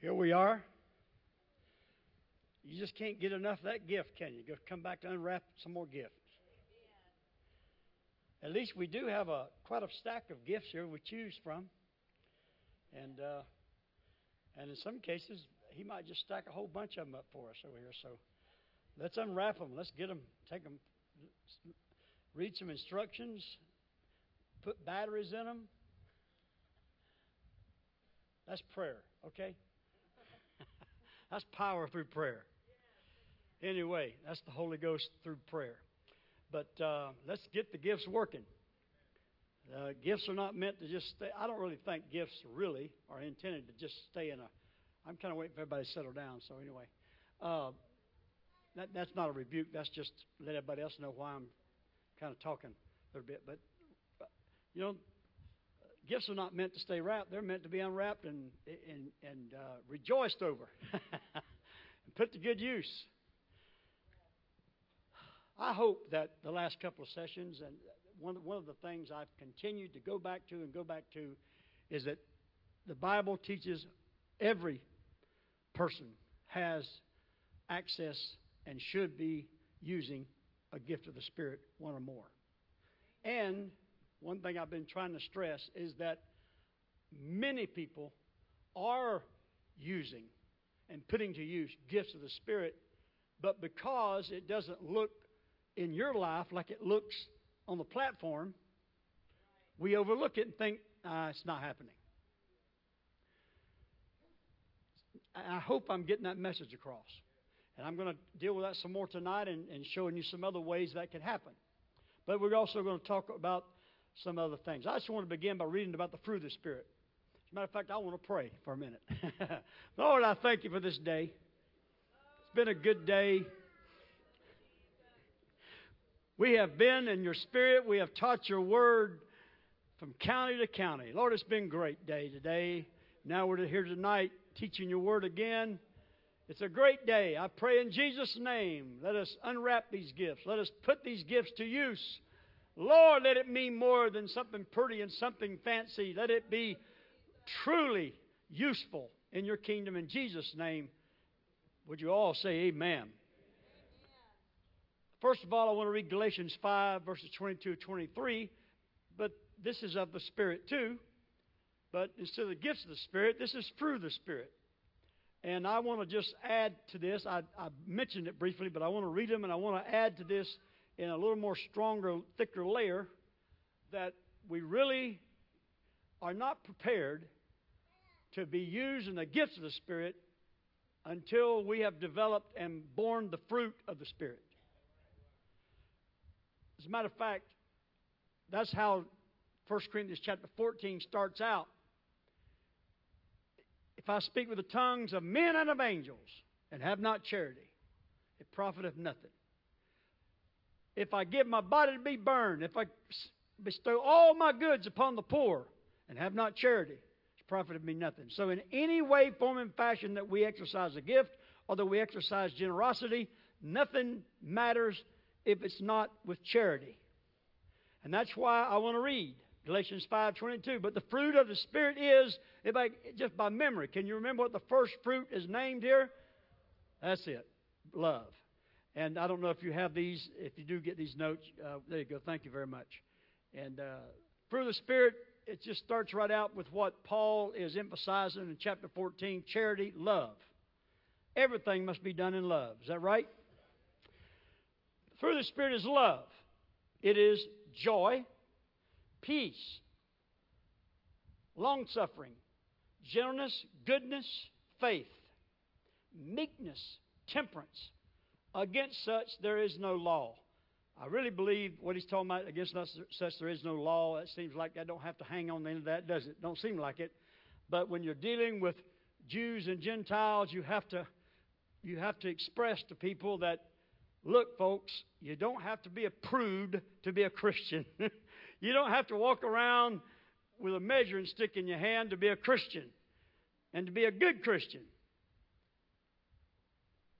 Here we are. You just can't get enough of that gift, can you? Go come back to unwrap some more gifts. At least we do have a quite a stack of gifts here we choose from, and uh, and in some cases he might just stack a whole bunch of them up for us over here. So let's unwrap them. Let's get them. Take them. Read some instructions. Put batteries in them. That's prayer, okay? That's power through prayer. Anyway, that's the Holy Ghost through prayer. But uh, let's get the gifts working. Uh, gifts are not meant to just stay. I don't really think gifts really are intended to just stay in a. I'm kind of waiting for everybody to settle down. So anyway, uh, that, that's not a rebuke. That's just let everybody else know why I'm kind of talking a little bit. But you know, gifts are not meant to stay wrapped. They're meant to be unwrapped and and and uh, rejoiced over, and put to good use. I hope that the last couple of sessions, and one, one of the things I've continued to go back to and go back to, is that the Bible teaches every person has access and should be using a gift of the Spirit, one or more. And one thing I've been trying to stress is that many people are using and putting to use gifts of the Spirit, but because it doesn't look in your life like it looks on the platform, we overlook it and think, ah, it's not happening. I hope I'm getting that message across. And I'm going to deal with that some more tonight and, and showing you some other ways that can happen. But we're also going to talk about some other things. I just want to begin by reading about the fruit of the Spirit. As a matter of fact, I want to pray for a minute. Lord, I thank you for this day. It's been a good day. We have been in your spirit. We have taught your word from county to county. Lord, it's been a great day today. Now we're here tonight teaching your word again. It's a great day. I pray in Jesus' name, let us unwrap these gifts. Let us put these gifts to use. Lord, let it mean more than something pretty and something fancy. Let it be truly useful in your kingdom. In Jesus' name, would you all say amen? First of all, I want to read Galatians 5, verses 22 23. But this is of the Spirit too. But instead of the gifts of the Spirit, this is through the Spirit. And I want to just add to this. I, I mentioned it briefly, but I want to read them and I want to add to this in a little more stronger, thicker layer that we really are not prepared to be used in the gifts of the Spirit until we have developed and borne the fruit of the Spirit. As a matter of fact, that's how 1 Corinthians chapter 14 starts out. If I speak with the tongues of men and of angels and have not charity, it profiteth nothing. If I give my body to be burned, if I bestow all my goods upon the poor and have not charity, it's profited me nothing. So, in any way, form, and fashion that we exercise a gift or that we exercise generosity, nothing matters if it's not with charity. And that's why I want to read Galatians 5:22. But the fruit of the Spirit is, I, just by memory, can you remember what the first fruit is named here? That's it, love. And I don't know if you have these. If you do get these notes, uh, there you go. Thank you very much. And uh, fruit of the Spirit, it just starts right out with what Paul is emphasizing in chapter 14: charity, love. Everything must be done in love. Is that right? Fruit of the Spirit is love. It is joy, peace, long suffering, gentleness, goodness, faith, meekness, temperance. Against such there is no law. I really believe what he's talking about against such there is no law. It seems like I don't have to hang on to any of that, does it? Don't seem like it. But when you're dealing with Jews and Gentiles, you have to you have to express to people that Look, folks, you don't have to be a prude to be a Christian. you don't have to walk around with a measuring stick in your hand to be a Christian and to be a good Christian.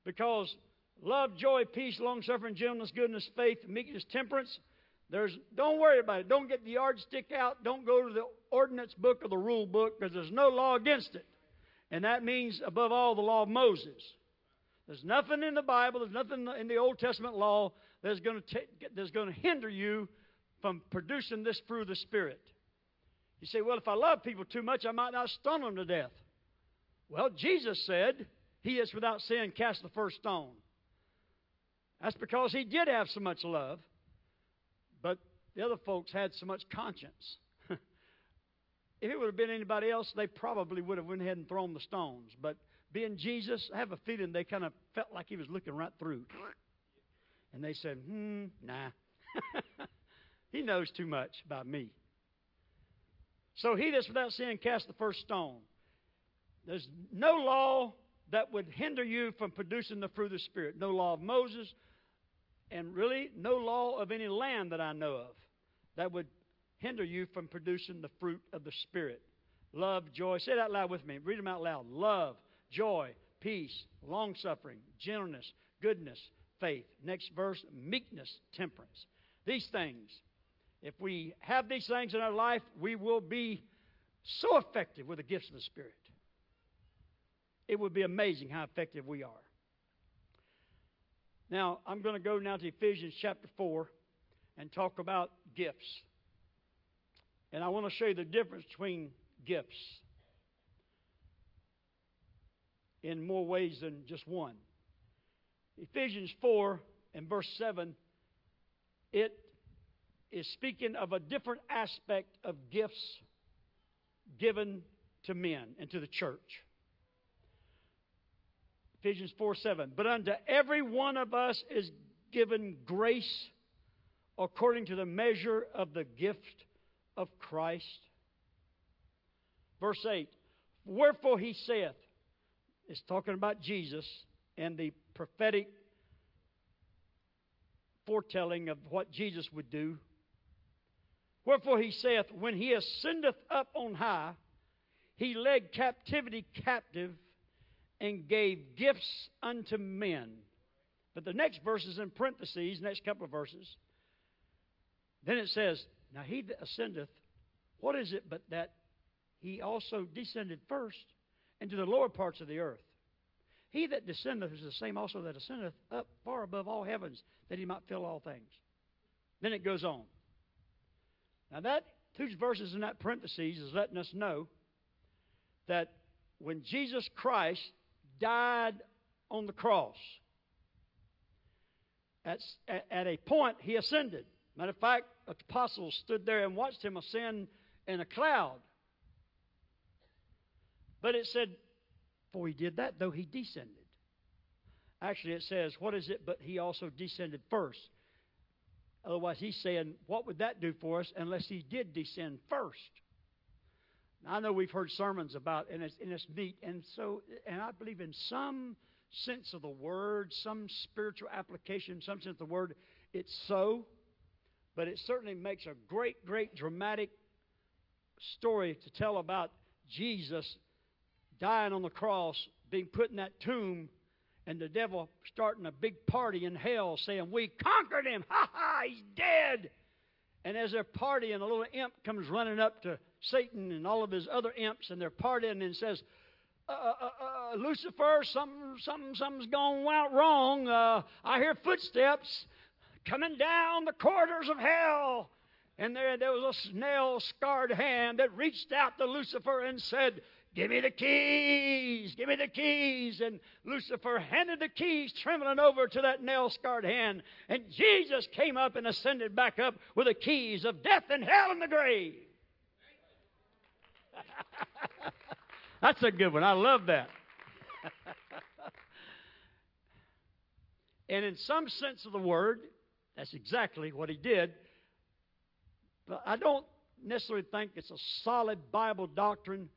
Because love, joy, peace, long suffering, gentleness, goodness, faith, meekness, temperance, there's don't worry about it. Don't get the yardstick out. Don't go to the ordinance book or the rule book because there's no law against it. And that means, above all, the law of Moses. There's nothing in the Bible, there's nothing in the Old Testament law that's going to, that's going to hinder you from producing this fruit of the Spirit. You say, well, if I love people too much, I might not stone them to death. Well, Jesus said, He is without sin, cast the first stone. That's because He did have so much love, but the other folks had so much conscience. if it would have been anybody else, they probably would have went ahead and thrown the stones. But being Jesus, I have a feeling they kind of felt like He was looking right through. And they said, hmm, nah. he knows too much about me. So he that's without sin cast the first stone. There's no law that would hinder you from producing the fruit of the Spirit. No law of Moses, and really no law of any land that I know of that would hinder you from producing the fruit of the Spirit. Love, joy. Say that loud with me. Read them out loud. Love, joy, peace, long suffering, gentleness, goodness, faith. Next verse, meekness, temperance. These things if we have these things in our life, we will be so effective with the gifts of the Spirit. It would be amazing how effective we are. Now, I'm going to go now to Ephesians chapter 4 and talk about gifts. And I want to show you the difference between gifts in more ways than just one. Ephesians 4 and verse 7, it is speaking of a different aspect of gifts given to men and to the church. Ephesians 4 7. But unto every one of us is given grace according to the measure of the gift of Christ. Verse 8. Wherefore he saith, it's talking about Jesus and the prophetic foretelling of what Jesus would do. Wherefore he saith, When he ascendeth up on high, he led captivity captive and gave gifts unto men. But the next verse is in parentheses, next couple of verses. Then it says, Now he that ascendeth, what is it but that he also descended first into the lower parts of the earth? He that descendeth is the same also that ascendeth up far above all heavens, that he might fill all things. Then it goes on. Now, that two verses in that parentheses is letting us know that when Jesus Christ died on the cross, at, at a point he ascended. Matter of fact, apostles stood there and watched him ascend in a cloud. But it said, for he did that, though he descended. Actually, it says, what is it? But he also descended first. Otherwise, he's saying, what would that do for us unless he did descend first? I know we've heard sermons about, and it's, and it's neat, and so, and I believe in some sense of the word, some spiritual application, some sense of the word, it's so, but it certainly makes a great, great dramatic story to tell about Jesus dying on the cross, being put in that tomb, and the devil starting a big party in hell saying, We conquered him! Ha ha! He's dead! And as they're partying, a little imp comes running up to Satan and all of his other imps, and they're partying and says, uh, uh, uh, uh Lucifer, something, something, something's gone out wrong. Uh, I hear footsteps coming down the corridors of hell. And there, there was a snail scarred hand that reached out to Lucifer and said, Give me the keys. Give me the keys. And Lucifer handed the keys, trembling over to that nail scarred hand. And Jesus came up and ascended back up with the keys of death and hell and the grave. That's a good one. I love that. and in some sense of the word, that's exactly what he did. But I don't necessarily think it's a solid Bible doctrine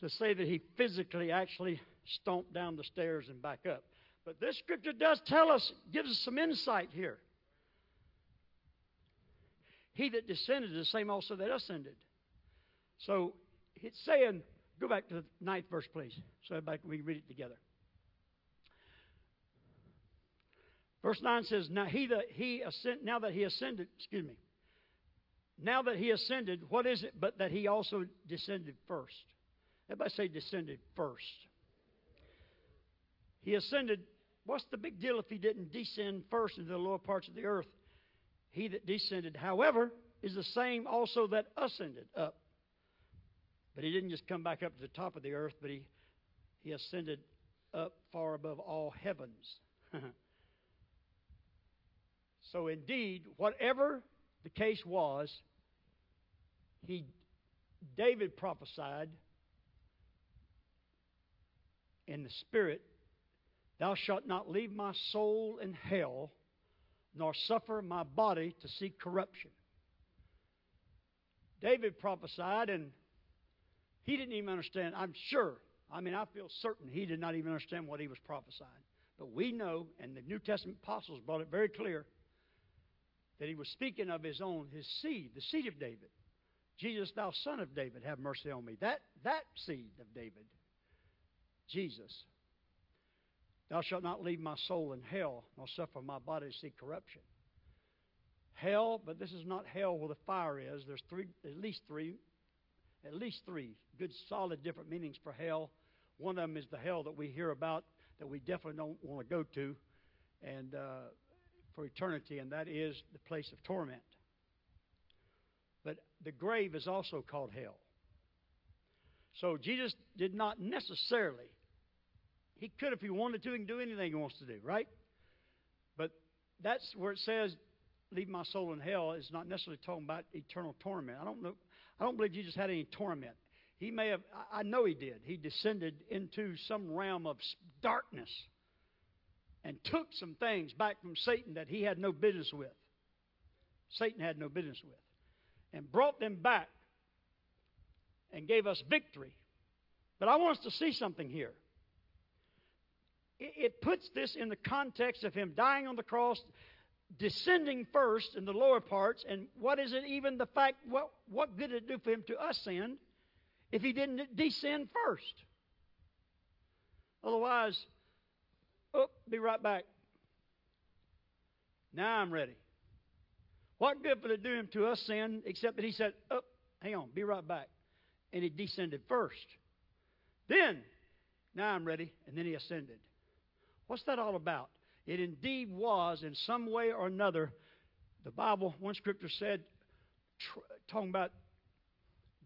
to say that he physically actually stomped down the stairs and back up. But this scripture does tell us, gives us some insight here. He that descended is the same also that ascended. So it's saying, go back to the ninth verse, please, so everybody we read it together. Verse 9 says, Now he that he ascend, now that he ascended, excuse me, now that he ascended, what is it but that he also descended first? Everybody say descended first. He ascended. What's the big deal if he didn't descend first into the lower parts of the earth? He that descended, however, is the same also that ascended up. But he didn't just come back up to the top of the earth, but he, he ascended up far above all heavens. so, indeed, whatever the case was, he David prophesied in the spirit, Thou shalt not leave my soul in hell, nor suffer my body to see corruption. David prophesied, and he didn't even understand. I'm sure. I mean, I feel certain he did not even understand what he was prophesying. But we know, and the New Testament apostles brought it very clear, that he was speaking of his own, his seed, the seed of David. Jesus, thou son of David, have mercy on me. That, that seed of David, Jesus. Thou shalt not leave my soul in hell, nor suffer my body to see corruption. Hell, but this is not hell where the fire is. There's three, at least three, at least three good, solid, different meanings for hell. One of them is the hell that we hear about that we definitely don't want to go to, and uh, for eternity, and that is the place of torment. But the grave is also called hell. So Jesus did not necessarily. He could, if he wanted to, he can do anything he wants to do, right? But that's where it says leave my soul in hell is not necessarily talking about eternal torment. I don't know. I don't believe Jesus had any torment. He may have. I know he did. He descended into some realm of darkness and took some things back from Satan that he had no business with. Satan had no business with, and brought them back and gave us victory. But I want us to see something here. It puts this in the context of him dying on the cross, descending first in the lower parts, and what is it even the fact, what, what good did it do for him to ascend if he didn't descend first? Otherwise, oh, be right back. Now I'm ready. What good would it do him to ascend except that he said, oh, hang on, be right back. And he descended first. Then, now I'm ready, and then he ascended. What's that all about? It indeed was, in some way or another, the Bible, one scripture said, tr- talking about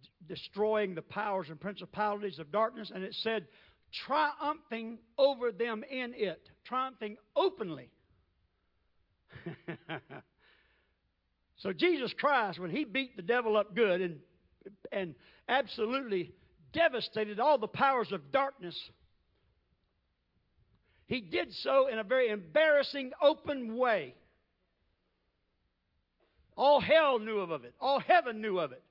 d- destroying the powers and principalities of darkness, and it said, triumphing over them in it, triumphing openly. so Jesus Christ, when he beat the devil up good and, and absolutely devastated all the powers of darkness, he did so in a very embarrassing, open way. All hell knew of it. All heaven knew of it.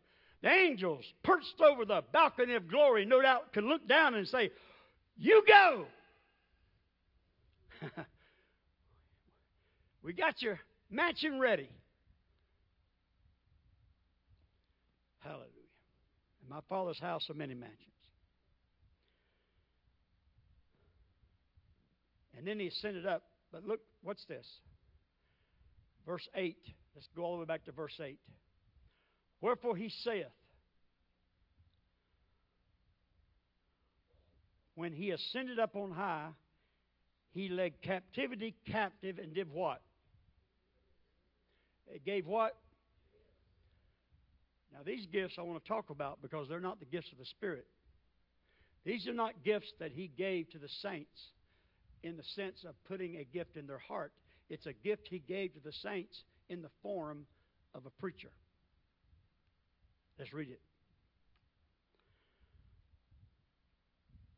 The angels perched over the balcony of glory, no doubt, could look down and say, You go! we got your mansion ready. Hallelujah. In my father's house are many mansions. And then he ascended up. But look, what's this? Verse 8. Let's go all the way back to verse 8. Wherefore he saith, When he ascended up on high, he led captivity captive and did what? It gave what? Now, these gifts I want to talk about because they're not the gifts of the Spirit. These are not gifts that he gave to the saints in the sense of putting a gift in their heart. It's a gift he gave to the saints in the form of a preacher. Let's read it.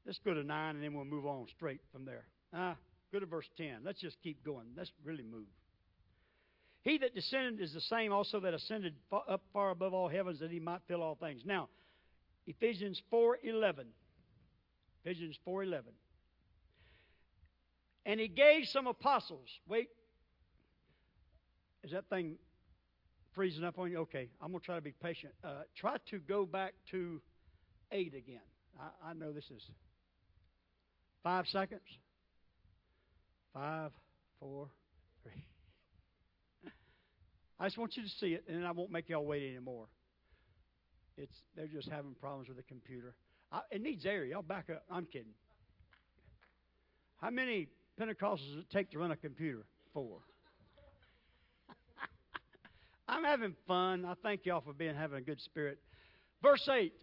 Let's go to 9 and then we'll move on straight from there. Ah, go to verse 10. Let's just keep going. Let's really move. He that descended is the same also that ascended up far above all heavens that he might fill all things. Now, Ephesians 4:11. Ephesians 4:11. And he gave some apostles. Wait. Is that thing freezing up on you? Okay, I'm going to try to be patient. Uh, try to go back to 8 again. I, I know this is five seconds. Five, four, three. I just want you to see it, and I won't make y'all wait anymore. It's they're just having problems with the computer. I, it needs air. Y'all back up. I'm kidding. How many Pentecostals it take to run a computer? Four. I'm having fun. I thank y'all for being having a good spirit. Verse 8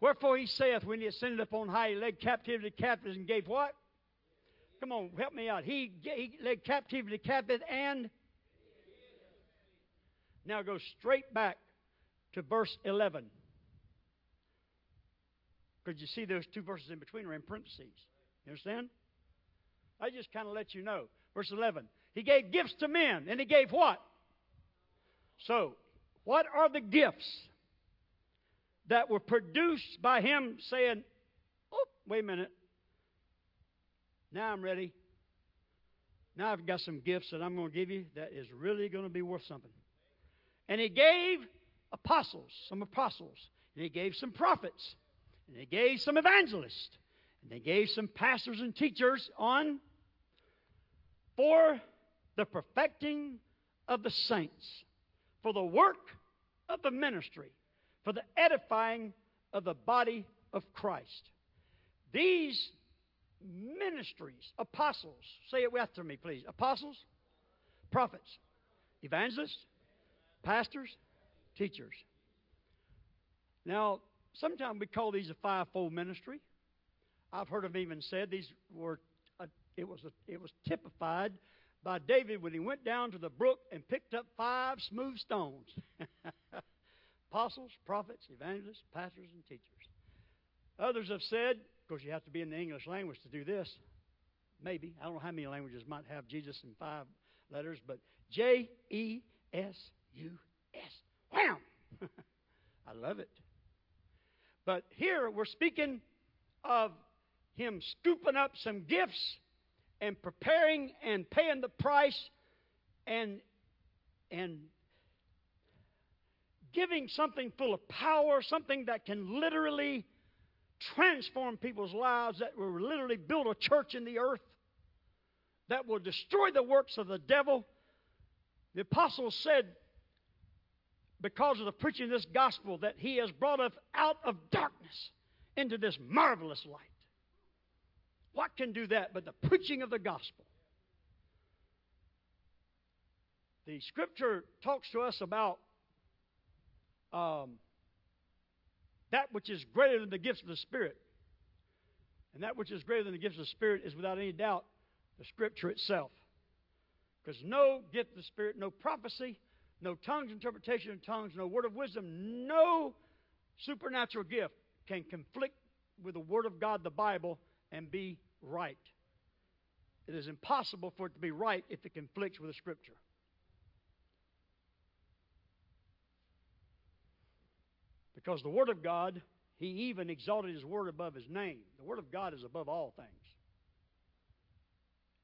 Wherefore he saith, when he ascended up on high, he led captivity captives and gave what? Come on, help me out. He, he led captivity captive and. Now go straight back to verse 11. Because you see those two verses in between are in parentheses. You understand? I just kind of let you know. Verse 11. He gave gifts to men, and he gave what? So, what are the gifts that were produced by him saying, Oh, wait a minute. Now I'm ready. Now I've got some gifts that I'm going to give you that is really going to be worth something. And he gave apostles, some apostles, and he gave some prophets, and he gave some evangelists, and he gave some pastors and teachers on for the perfecting of the saints, for the work of the ministry, for the edifying of the body of Christ. These ministries, apostles, say it after me, please. Apostles, prophets, evangelists, pastors, teachers. Now, sometimes we call these a fivefold ministry. I've heard them even said these were. It was a, it was typified by David when he went down to the brook and picked up five smooth stones. Apostles, prophets, evangelists, pastors, and teachers. Others have said, of course, you have to be in the English language to do this. Maybe. I don't know how many languages might have Jesus in five letters, but J E S U S. Wham! I love it. But here we're speaking of him scooping up some gifts and preparing and paying the price and and giving something full of power, something that can literally transform people's lives, that will literally build a church in the earth, that will destroy the works of the devil. The apostles said because of the preaching of this gospel that he has brought us out of darkness into this marvelous light. What can do that but the preaching of the gospel? The scripture talks to us about um, that which is greater than the gifts of the Spirit. And that which is greater than the gifts of the Spirit is without any doubt the Scripture itself. Because no gift of the Spirit, no prophecy, no tongues, interpretation of tongues, no word of wisdom, no supernatural gift can conflict with the Word of God, the Bible, and be right. It is impossible for it to be right if it conflicts with the Scripture. Because the Word of God, He even exalted His Word above His name. The Word of God is above all things.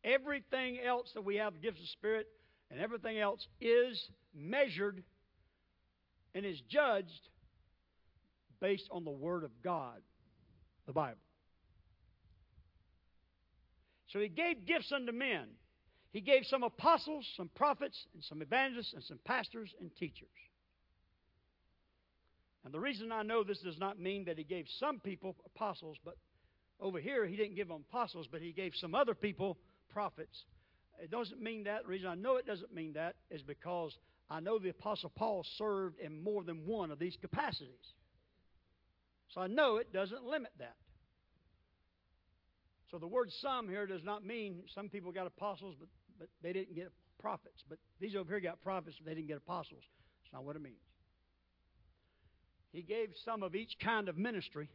Everything else that we have, gifts of Spirit, and everything else is measured and is judged based on the Word of God, the Bible. So he gave gifts unto men. He gave some apostles, some prophets, and some evangelists, and some pastors and teachers. And the reason I know this does not mean that he gave some people apostles, but over here he didn't give them apostles, but he gave some other people prophets. It doesn't mean that. The reason I know it doesn't mean that is because I know the Apostle Paul served in more than one of these capacities. So I know it doesn't limit that. So the word some here does not mean some people got apostles, but, but they didn't get prophets. But these over here got prophets, but they didn't get apostles. That's not what it means. He gave some of each kind of ministry,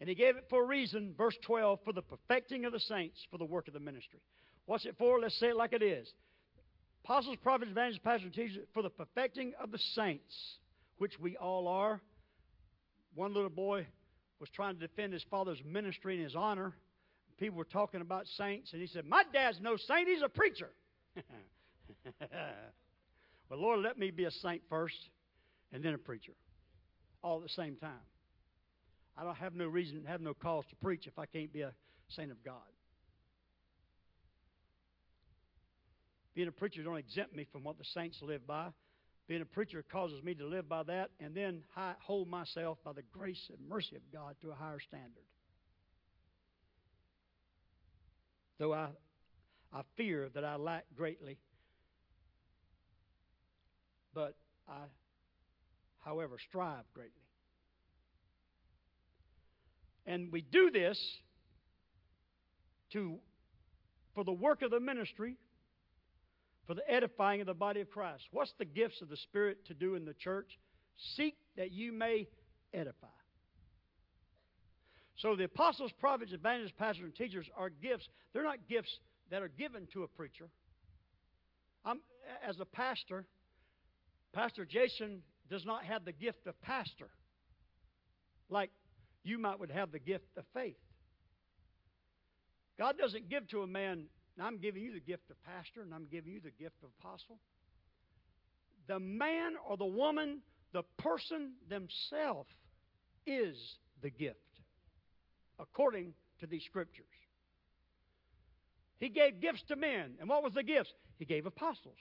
and he gave it for a reason. Verse 12, for the perfecting of the saints, for the work of the ministry. What's it for? Let's say it like it is. Apostles, prophets, evangelists, pastors, teachers, for the perfecting of the saints, which we all are. One little boy was trying to defend his father's ministry and his honor people were talking about saints, and he said, My dad's no saint, he's a preacher. well, Lord, let me be a saint first and then a preacher, all at the same time. I don't have no reason, have no cause to preach if I can't be a saint of God. Being a preacher don't exempt me from what the saints live by. Being a preacher causes me to live by that and then hold myself by the grace and mercy of God to a higher standard. Though I, I fear that I lack greatly. But I, however, strive greatly. And we do this to, for the work of the ministry, for the edifying of the body of Christ. What's the gifts of the Spirit to do in the church? Seek that you may edify. So the apostles, prophets, evangelists, pastors, and teachers are gifts. They're not gifts that are given to a preacher. I'm, as a pastor, Pastor Jason does not have the gift of pastor like you might would have the gift of faith. God doesn't give to a man, I'm giving you the gift of pastor and I'm giving you the gift of apostle. The man or the woman, the person themselves is the gift according to these scriptures. He gave gifts to men. And what was the gifts? He gave apostles.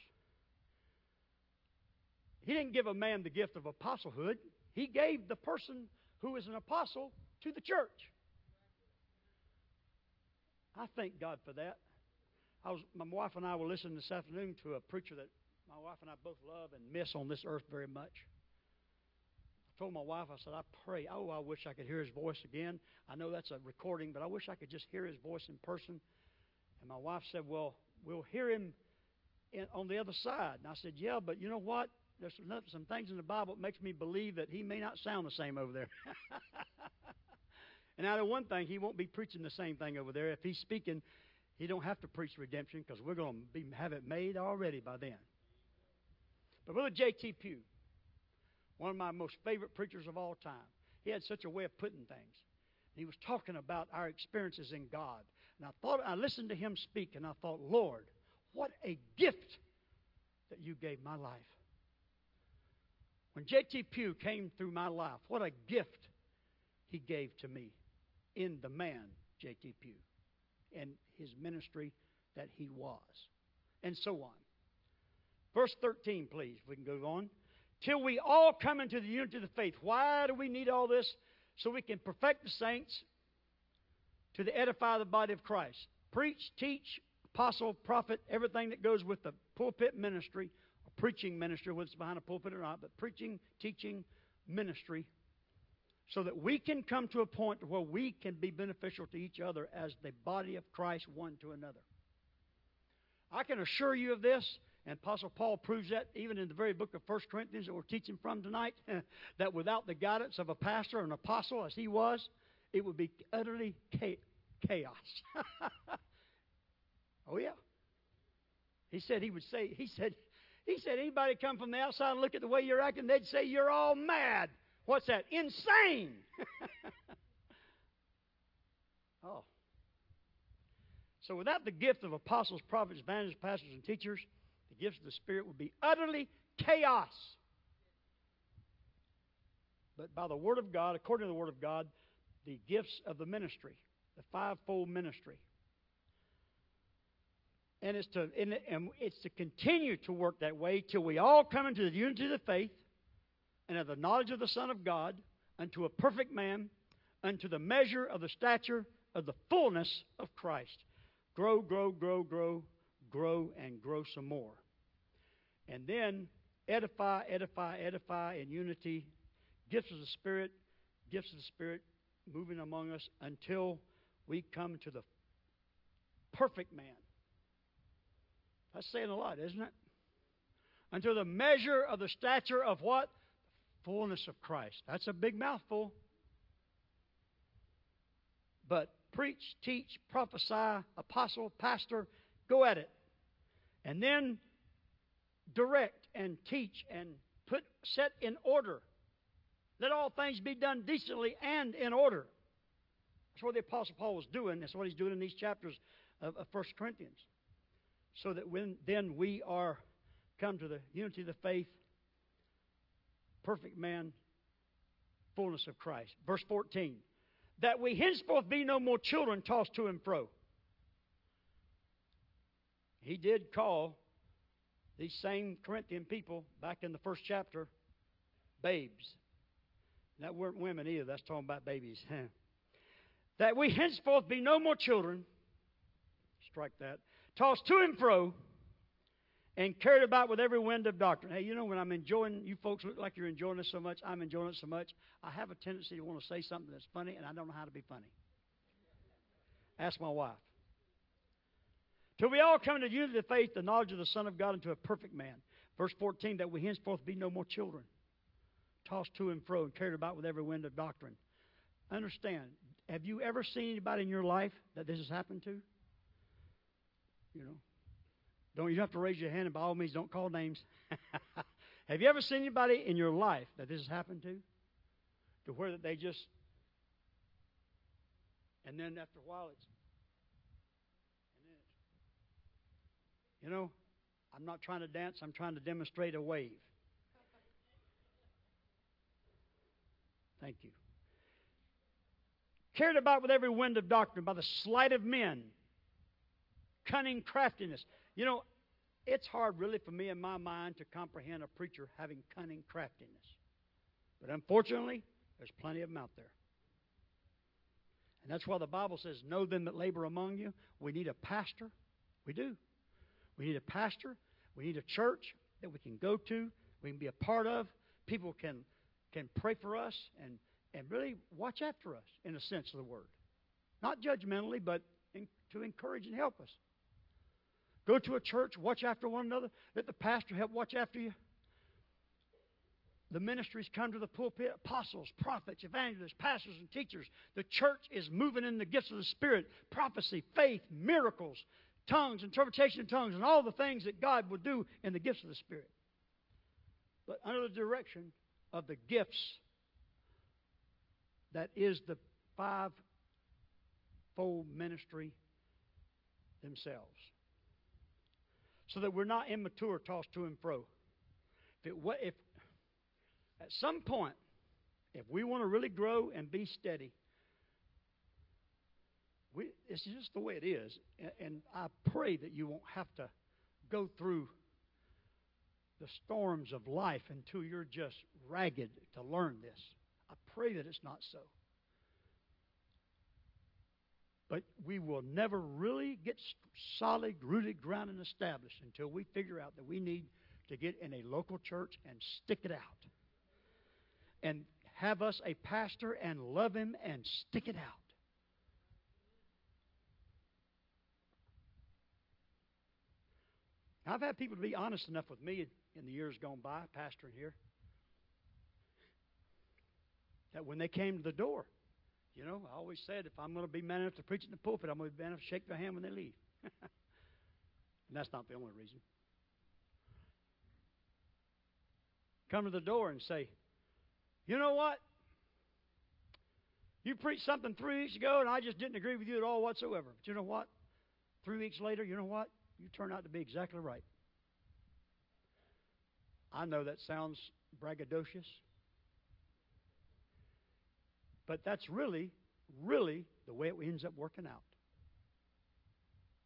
He didn't give a man the gift of apostlehood. He gave the person who is an apostle to the church. I thank God for that. I was, my wife and I were listening this afternoon to a preacher that my wife and I both love and miss on this earth very much told my wife, I said, I pray, oh, I wish I could hear his voice again. I know that's a recording, but I wish I could just hear his voice in person. And my wife said, Well, we'll hear him in, on the other side. And I said, Yeah, but you know what? There's some, some things in the Bible that makes me believe that he may not sound the same over there. and out of one thing, he won't be preaching the same thing over there. If he's speaking, he don't have to preach redemption because we're going to have it made already by then. But Brother J.T. Pugh, one of my most favorite preachers of all time. He had such a way of putting things. He was talking about our experiences in God. And I thought I listened to him speak and I thought, Lord, what a gift that you gave my life. When J.T. Pugh came through my life, what a gift he gave to me in the man, J.T. Pugh, and his ministry that he was, and so on. Verse 13, please, we can go on till we all come into the unity of the faith. Why do we need all this? So we can perfect the saints to the edify the body of Christ. Preach, teach, apostle, prophet, everything that goes with the pulpit ministry, preaching ministry, whether it's behind a pulpit or not, but preaching, teaching, ministry, so that we can come to a point where we can be beneficial to each other as the body of Christ one to another. I can assure you of this and Apostle Paul proves that even in the very book of 1 Corinthians that we're teaching from tonight, that without the guidance of a pastor or an apostle as he was, it would be utterly chaos. oh yeah. He said he would say, he said, he said anybody come from the outside and look at the way you're acting, they'd say you're all mad. What's that? Insane. oh. So without the gift of apostles, prophets, evangelists, pastors, and teachers, the gifts of the Spirit would be utterly chaos. But by the Word of God, according to the Word of God, the gifts of the ministry, the fivefold ministry. And it's to, and it's to continue to work that way till we all come into the unity of the faith and of the knowledge of the Son of God unto a perfect man, unto the measure of the stature of the fullness of Christ. Grow, grow, grow, grow, grow, and grow some more. And then edify, edify, edify in unity, gifts of the Spirit, gifts of the Spirit moving among us until we come to the perfect man. That's saying a lot, isn't it? Until the measure of the stature of what? Fullness of Christ. That's a big mouthful. But preach, teach, prophesy, apostle, pastor, go at it. And then direct and teach and put set in order. Let all things be done decently and in order. That's what the Apostle Paul was doing. That's what he's doing in these chapters of, of 1 Corinthians. So that when then we are come to the unity of the faith, perfect man, fullness of Christ. Verse 14. That we henceforth be no more children tossed to and fro. He did call these same Corinthian people back in the first chapter, babes. That weren't women either, that's talking about babies. that we henceforth be no more children. strike that. Tossed to and fro and carried about with every wind of doctrine. Hey, you know, when I'm enjoying, you folks look like you're enjoying this so much, I'm enjoying it so much, I have a tendency to want to say something that's funny, and I don't know how to be funny. Ask my wife. Till we all come into unity of faith, the knowledge of the Son of God, into a perfect man. Verse 14, that we henceforth be no more children, tossed to and fro and carried about with every wind of doctrine. Understand, have you ever seen anybody in your life that this has happened to? You know, don't you have to raise your hand, and by all means, don't call names. have you ever seen anybody in your life that this has happened to? To where that they just, and then after a while, it's, and then it's, you know, I'm not trying to dance. I'm trying to demonstrate a wave. Thank you. Carried about with every wind of doctrine by the sleight of men, cunning craftiness. You know, it's hard really for me in my mind to comprehend a preacher having cunning craftiness. But unfortunately, there's plenty of them out there. And that's why the Bible says, Know them that labor among you. We need a pastor. We do. We need a pastor. We need a church that we can go to, we can be a part of. People can, can pray for us and, and really watch after us, in a sense of the word. Not judgmentally, but in, to encourage and help us. Go to a church, watch after one another. Let the pastor help watch after you. The ministries come to the pulpit apostles, prophets, evangelists, pastors, and teachers. The church is moving in the gifts of the Spirit prophecy, faith, miracles, tongues, interpretation of tongues, and all the things that God would do in the gifts of the Spirit. But under the direction of the gifts that is the five-fold ministry themselves so that we're not immature, tossed to and fro. If, it, if at some point, if we want to really grow and be steady, we, it's just the way it is. And, and I pray that you won't have to go through the storms of life until you're just ragged to learn this. I pray that it's not so. But we will never really get solid, rooted, ground and established until we figure out that we need to get in a local church and stick it out. And have us a pastor and love him and stick it out. I've had people to be honest enough with me in the years gone by, pastoring here, that when they came to the door, you know, I always said if I'm going to be man enough to preach in the pulpit, I'm going to be man enough to shake their hand when they leave. and that's not the only reason. Come to the door and say, you know what? You preached something three weeks ago, and I just didn't agree with you at all whatsoever. But you know what? Three weeks later, you know what? You turn out to be exactly right. I know that sounds braggadocious. But that's really, really the way it ends up working out.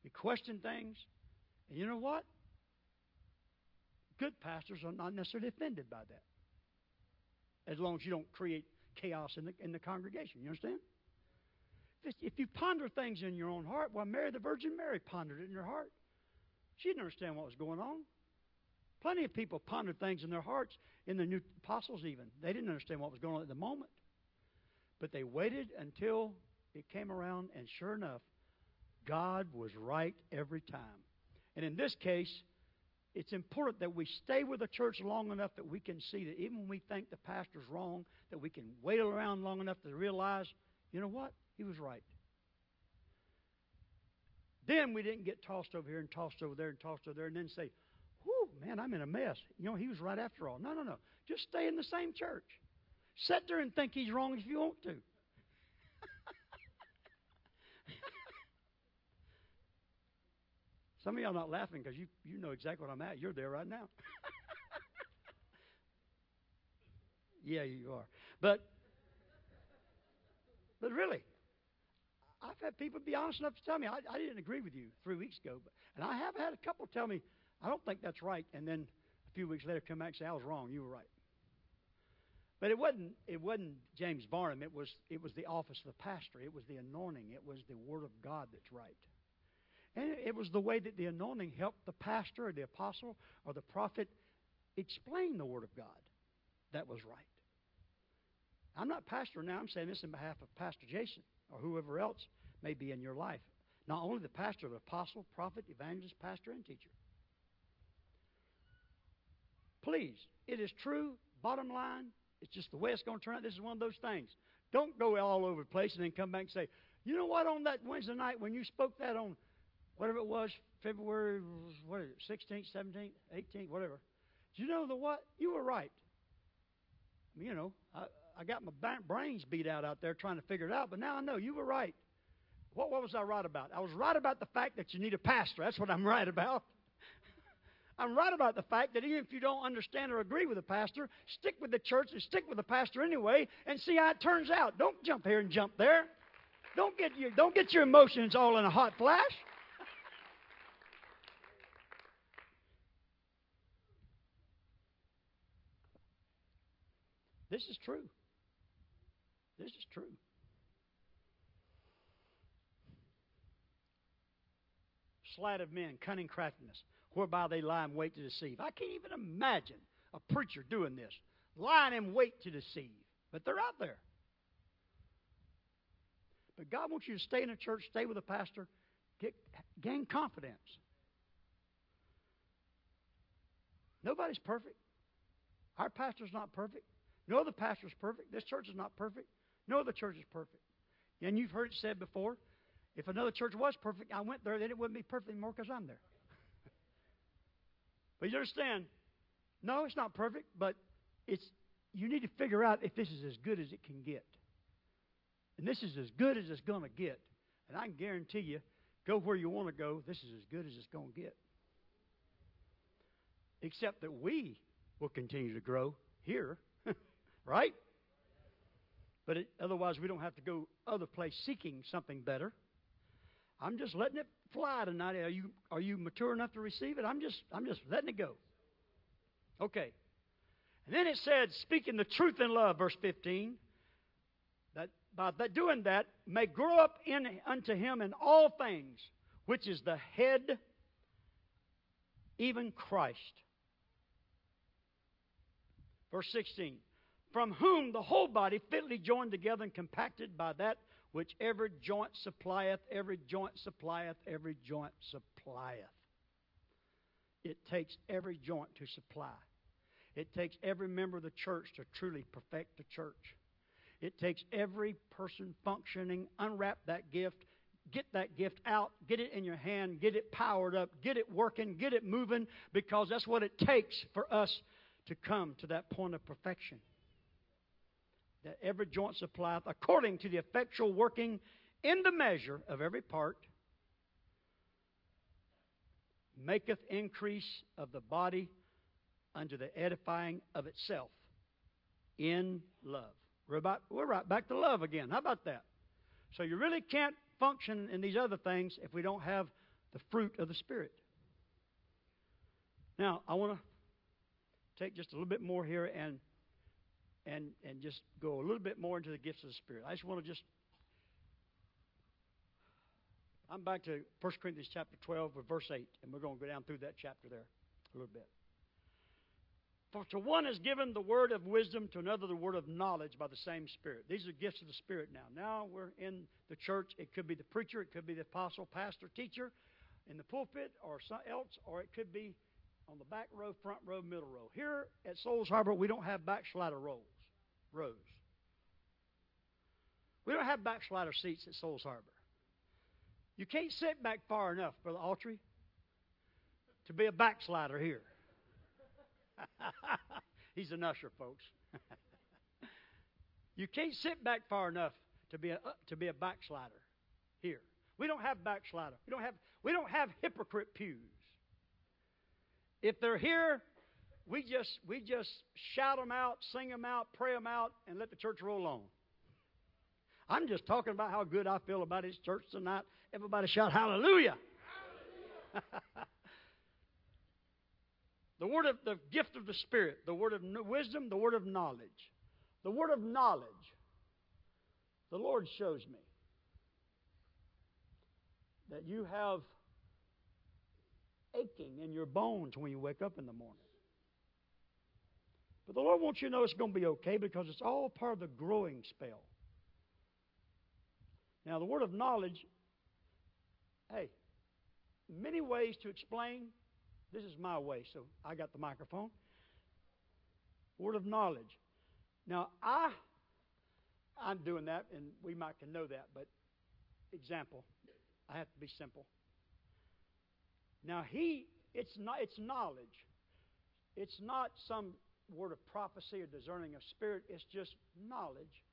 You question things, and you know what? Good pastors are not necessarily offended by that. As long as you don't create chaos in the, in the congregation. You understand? If you ponder things in your own heart, well, Mary, the Virgin Mary, pondered it in her heart. She didn't understand what was going on. Plenty of people pondered things in their hearts, in the new apostles even. They didn't understand what was going on at the moment. But they waited until it came around, and sure enough, God was right every time. And in this case, it's important that we stay with the church long enough that we can see that even when we think the pastor's wrong, that we can wait around long enough to realize, you know what? He was right. Then we didn't get tossed over here and tossed over there and tossed over there and then say, whew, man, I'm in a mess. You know, he was right after all. No, no, no. Just stay in the same church. Sit there and think he's wrong if you want to. Some of y'all not laughing because you, you know exactly what I'm at. You're there right now. yeah, you are. But but really, I've had people be honest enough to tell me I, I didn't agree with you three weeks ago, but, and I have had a couple tell me I don't think that's right, and then a few weeks later come back and say I was wrong. You were right. But it wasn't it wasn't James Barnum. It was it was the office of the pastor. It was the anointing. It was the word of God that's right. And it was the way that the anointing helped the pastor or the apostle or the prophet explain the Word of God that was right. I'm not pastor now. I'm saying this in behalf of Pastor Jason or whoever else may be in your life. Not only the pastor, but apostle, prophet, evangelist, pastor, and teacher. Please, it is true. Bottom line, it's just the way it's going to turn out. This is one of those things. Don't go all over the place and then come back and say, you know what, on that Wednesday night when you spoke that on whatever it was, February, what is it, 16th, 17th, 18th, whatever. Do you know the what? You were right. You know, I, I got my brains beat out out there trying to figure it out, but now I know you were right. What, what was I right about? I was right about the fact that you need a pastor. That's what I'm right about. I'm right about the fact that even if you don't understand or agree with the pastor, stick with the church and stick with the pastor anyway and see how it turns out. Don't jump here and jump there. Don't get your, don't get your emotions all in a hot flash. This is true. This is true. Sleight of men, cunning craftiness, whereby they lie in wait to deceive. I can't even imagine a preacher doing this, lying in wait to deceive. But they're out there. But God wants you to stay in a church, stay with a pastor, get, gain confidence. Nobody's perfect. Our pastor's not perfect. No other pastor's perfect. This church is not perfect. No other church is perfect. And you've heard it said before if another church was perfect, I went there, then it wouldn't be perfect anymore because I'm there. but you understand, no, it's not perfect, but it's you need to figure out if this is as good as it can get. And this is as good as it's going to get. And I can guarantee you, go where you want to go, this is as good as it's going to get. Except that we will continue to grow here Right? But it, otherwise, we don't have to go other place seeking something better. I'm just letting it fly tonight. Are you are you mature enough to receive it? I'm just I'm just letting it go. Okay. And then it said, speaking the truth in love, verse 15, that by that doing that may grow up in unto him in all things, which is the head, even Christ. Verse 16 from whom the whole body fitly joined together and compacted by that which every joint supplieth, every joint supplieth, every joint supplieth. It takes every joint to supply. It takes every member of the church to truly perfect the church. It takes every person functioning, unwrap that gift, get that gift out, get it in your hand, get it powered up, get it working, get it moving, because that's what it takes for us to come to that point of perfection that every joint supplieth according to the effectual working in the measure of every part, maketh increase of the body unto the edifying of itself in love. We're, about, we're right back to love again. How about that? So you really can't function in these other things if we don't have the fruit of the Spirit. Now, I want to take just a little bit more here and and, and just go a little bit more into the gifts of the Spirit. I just want to just. I'm back to 1 Corinthians chapter 12 with verse 8, and we're going to go down through that chapter there a little bit. For to one is given the word of wisdom, to another the word of knowledge by the same Spirit. These are gifts of the Spirit now. Now we're in the church. It could be the preacher, it could be the apostle, pastor, teacher in the pulpit, or else, or it could be on the back row, front row, middle row. Here at Souls Harbor, we don't have backslider rows, rows. We don't have backslider seats at Souls Harbor. You can't sit back far enough, Brother Autry, to be a backslider here. He's an usher, folks. you can't sit back far enough to be a, uh, to be a backslider here. We don't have backslider. We don't have we don't have hypocrite pews. If they're here, we just we just shout them out, sing them out, pray them out, and let the church roll on. I'm just talking about how good I feel about His church tonight. Everybody shout hallelujah. hallelujah. the word of the gift of the Spirit, the word of wisdom, the word of knowledge. The word of knowledge. The Lord shows me that you have aching in your bones when you wake up in the morning. But the Lord wants you to know it's going to be okay because it's all part of the growing spell. Now, the word of knowledge, hey, many ways to explain. This is my way, so I got the microphone. Word of knowledge. Now, I, I'm doing that, and we might can know that, but example, I have to be simple. Now, he, it's not, it's knowledge. It's not some word of prophecy or discerning of spirit. It's just knowledge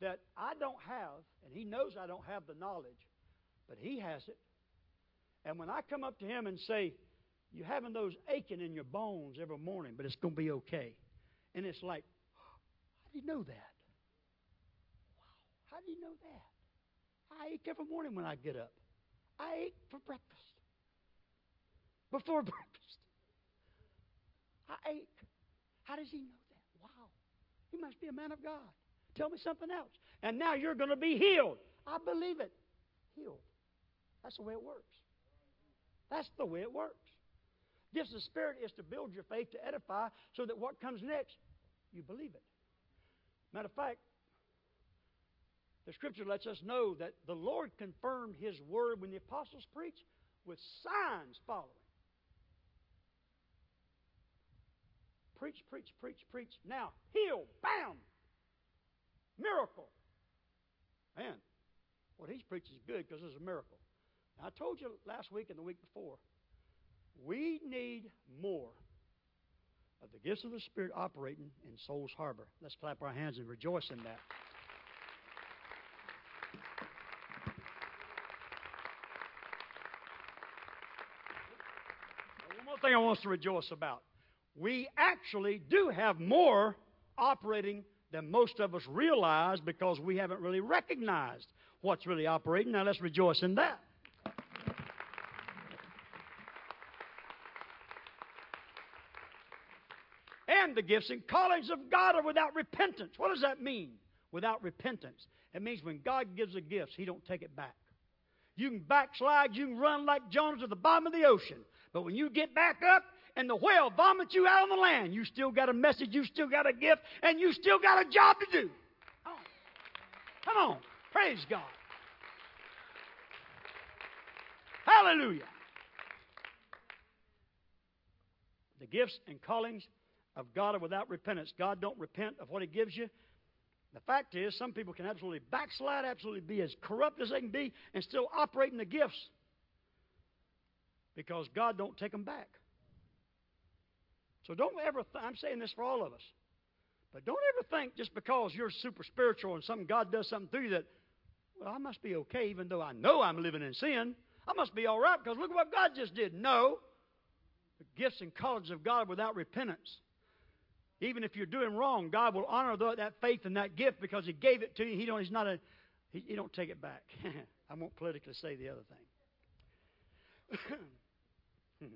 that I don't have, and he knows I don't have the knowledge, but he has it. And when I come up to him and say, You're having those aching in your bones every morning, but it's going to be okay. And it's like, How do you know that? Wow, how do you know that? I ache every morning when I get up. I ache for breakfast. Before breakfast. I ache. How does he know that? Wow. He must be a man of God. Tell me something else. And now you're going to be healed. I believe it. Healed. That's the way it works. That's the way it works. Gifts of Spirit is to build your faith, to edify, so that what comes next, you believe it. Matter of fact, the Scripture lets us know that the Lord confirmed His word when the apostles preached with signs following. Preach, preach, preach, preach. Now, heal, bam! Miracle. Man, what he's preaching is good because it's a miracle. Now, I told you last week and the week before, we need more of the gifts of the Spirit operating in Souls Harbor. Let's clap our hands and rejoice in that. One more thing I want us to rejoice about. We actually do have more operating than most of us realize because we haven't really recognized what's really operating. Now let's rejoice in that. And the gifts and callings of God are without repentance. What does that mean? Without repentance. It means when God gives a gift, He don't take it back. You can backslide, you can run like Jonah to the bottom of the ocean. But when you get back up, and the whale vomits you out on the land, you still got a message, you still got a gift, and you still got a job to do. Come on. Praise God. Hallelujah. The gifts and callings of God are without repentance. God don't repent of what He gives you. The fact is, some people can absolutely backslide, absolutely be as corrupt as they can be, and still operate in the gifts because God don't take them back. So don't ever, th- I'm saying this for all of us, but don't ever think just because you're super spiritual and something God does something through you that, well, I must be okay even though I know I'm living in sin. I must be all right because look at what God just did. No. The gifts and callings of God without repentance. Even if you're doing wrong, God will honor that faith and that gift because He gave it to you. He don't, he's not a, he, he don't take it back. I won't politically say the other thing. Hmm.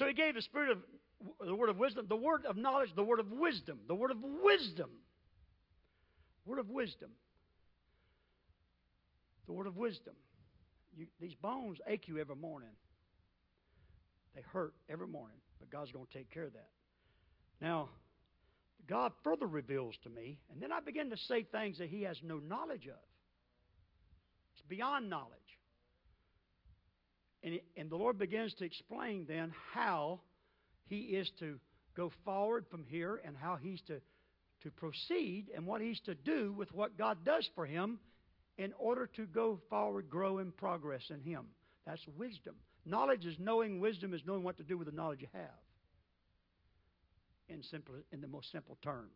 So he gave the spirit of the word of wisdom, the word of knowledge, the word of wisdom, the word of wisdom. Word of wisdom. The word of wisdom. You, these bones ache you every morning. They hurt every morning, but God's going to take care of that. Now, God further reveals to me, and then I begin to say things that He has no knowledge of. It's beyond knowledge. And, it, and the Lord begins to explain then how He is to go forward from here and how He's to, to proceed and what He's to do with what God does for Him in order to go forward, grow in progress in Him. That's wisdom. Knowledge is knowing, wisdom is knowing what to do with the knowledge you have. In, simple, in the most simple terms.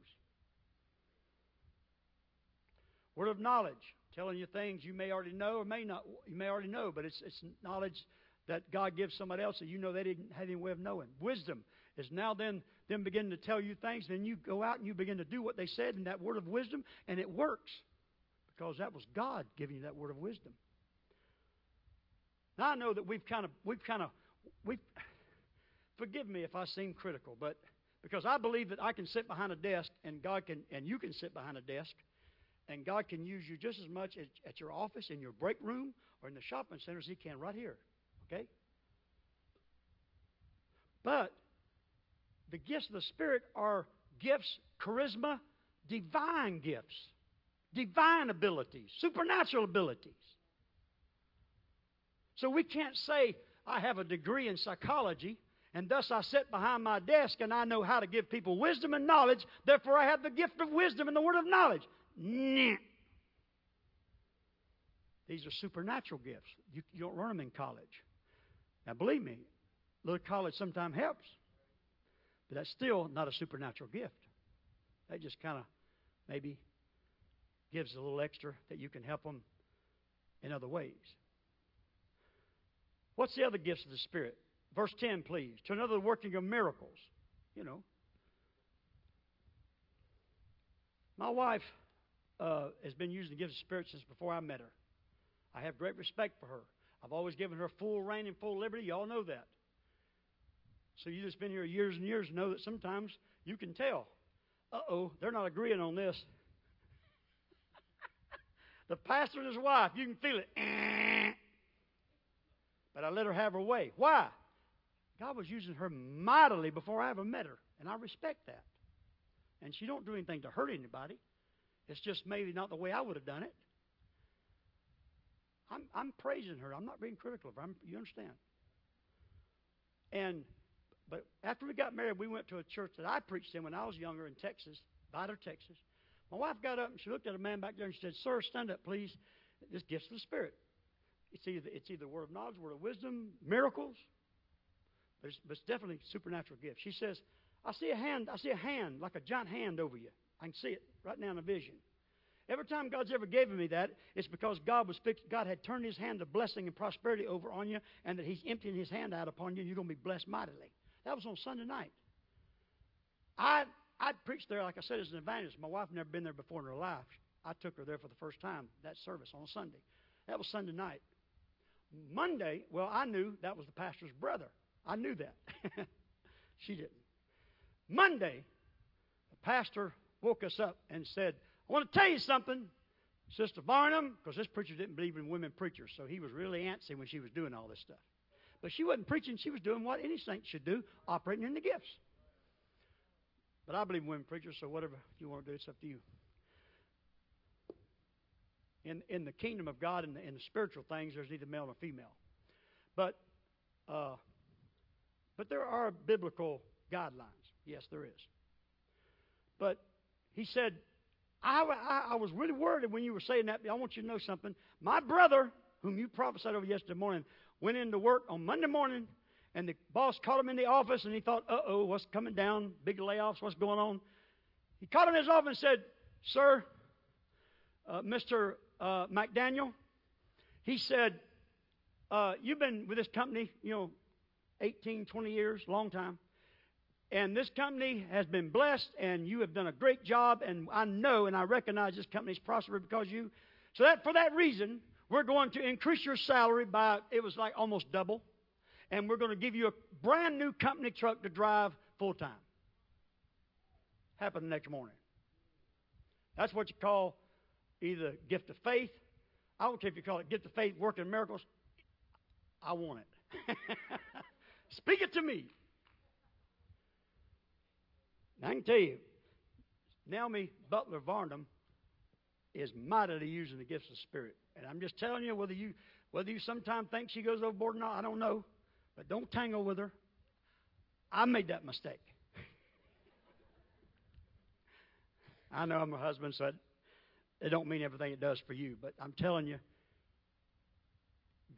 Word of knowledge telling you things you may already know or may not you may already know, but it's it's knowledge that God gives somebody else that you know they didn't have any way of knowing. Wisdom is now then them beginning to tell you things, then you go out and you begin to do what they said in that word of wisdom, and it works because that was God giving you that word of wisdom. Now I know that we've kind of we've kind of we forgive me if I seem critical, but because I believe that I can sit behind a desk and God can and you can sit behind a desk And God can use you just as much at, at your office, in your break room, or in the shopping center as He can right here. Okay? But the gifts of the Spirit are gifts, charisma, divine gifts, divine abilities, supernatural abilities. So we can't say, I have a degree in psychology, and thus I sit behind my desk and I know how to give people wisdom and knowledge, therefore I have the gift of wisdom and the word of knowledge. Nah. These are supernatural gifts. You, you don't learn them in college. Now, believe me, a little college sometimes helps, but that's still not a supernatural gift. That just kind of maybe gives a little extra that you can help them in other ways. What's the other gifts of the Spirit? Verse 10, please. To another working of miracles. You know. My wife uh, has been using the gifts of Spirit since before I met her. I have great respect for her. I've always given her full rein and full liberty. You all know that. So you just been here years and years know that sometimes you can tell. Uh oh, they're not agreeing on this. the pastor and his wife, you can feel it. But I let her have her way. Why? God was using her mightily before I ever met her, and I respect that. And she don't do anything to hurt anybody. It's just maybe not the way I would have done it. I'm, I'm praising her. I'm not being critical of her. I'm, you understand? And but after we got married, we went to a church that I preached in when I was younger in Texas, Vidor, Texas. My wife got up and she looked at a man back there and she said, "Sir, stand up, please. This gifts of the Spirit. It's either it's either word of knowledge, word of wisdom, miracles, but it's, but it's definitely supernatural gifts." She says, "I see a hand. I see a hand like a giant hand over you. I can see it right now in a vision." Every time God's ever given me that, it's because God was fixed, God had turned His hand of blessing and prosperity over on you, and that He's emptying His hand out upon you, and you're going to be blessed mightily. That was on Sunday night. I I preached there, like I said, as an evangelist. My wife never been there before in her life. I took her there for the first time that service on Sunday. That was Sunday night. Monday, well, I knew that was the pastor's brother. I knew that. she didn't. Monday, the pastor woke us up and said, I want to tell you something, Sister Barnum, because this preacher didn't believe in women preachers, so he was really antsy when she was doing all this stuff. But she wasn't preaching, she was doing what any saint should do, operating in the gifts. But I believe in women preachers, so whatever you want to do, it's up to you. In, in the kingdom of God and in, in the spiritual things, there's neither male nor female. But, uh, but there are biblical guidelines. Yes, there is. But he said, I, I, I was really worried when you were saying that. I want you to know something. My brother, whom you prophesied over yesterday morning, went into work on Monday morning, and the boss called him in the office, and he thought, uh oh, what's coming down? Big layoffs, what's going on? He called him in his office and said, Sir, uh, Mr. Uh, McDaniel, he said, uh, You've been with this company, you know, 18, 20 years, long time. And this company has been blessed, and you have done a great job. And I know and I recognize this company's prospered because you. So that for that reason, we're going to increase your salary by, it was like almost double. And we're going to give you a brand new company truck to drive full time. Happened the next morning. That's what you call either gift of faith. I don't care if you call it gift of faith, working miracles. I want it. Speak it to me. I can tell you, Naomi Butler Varnum is mightily using the gifts of the Spirit. And I'm just telling you, whether you whether you sometimes think she goes overboard or not, I don't know. But don't tangle with her. I made that mistake. I know I'm a husband, so it don't mean everything it does for you. But I'm telling you,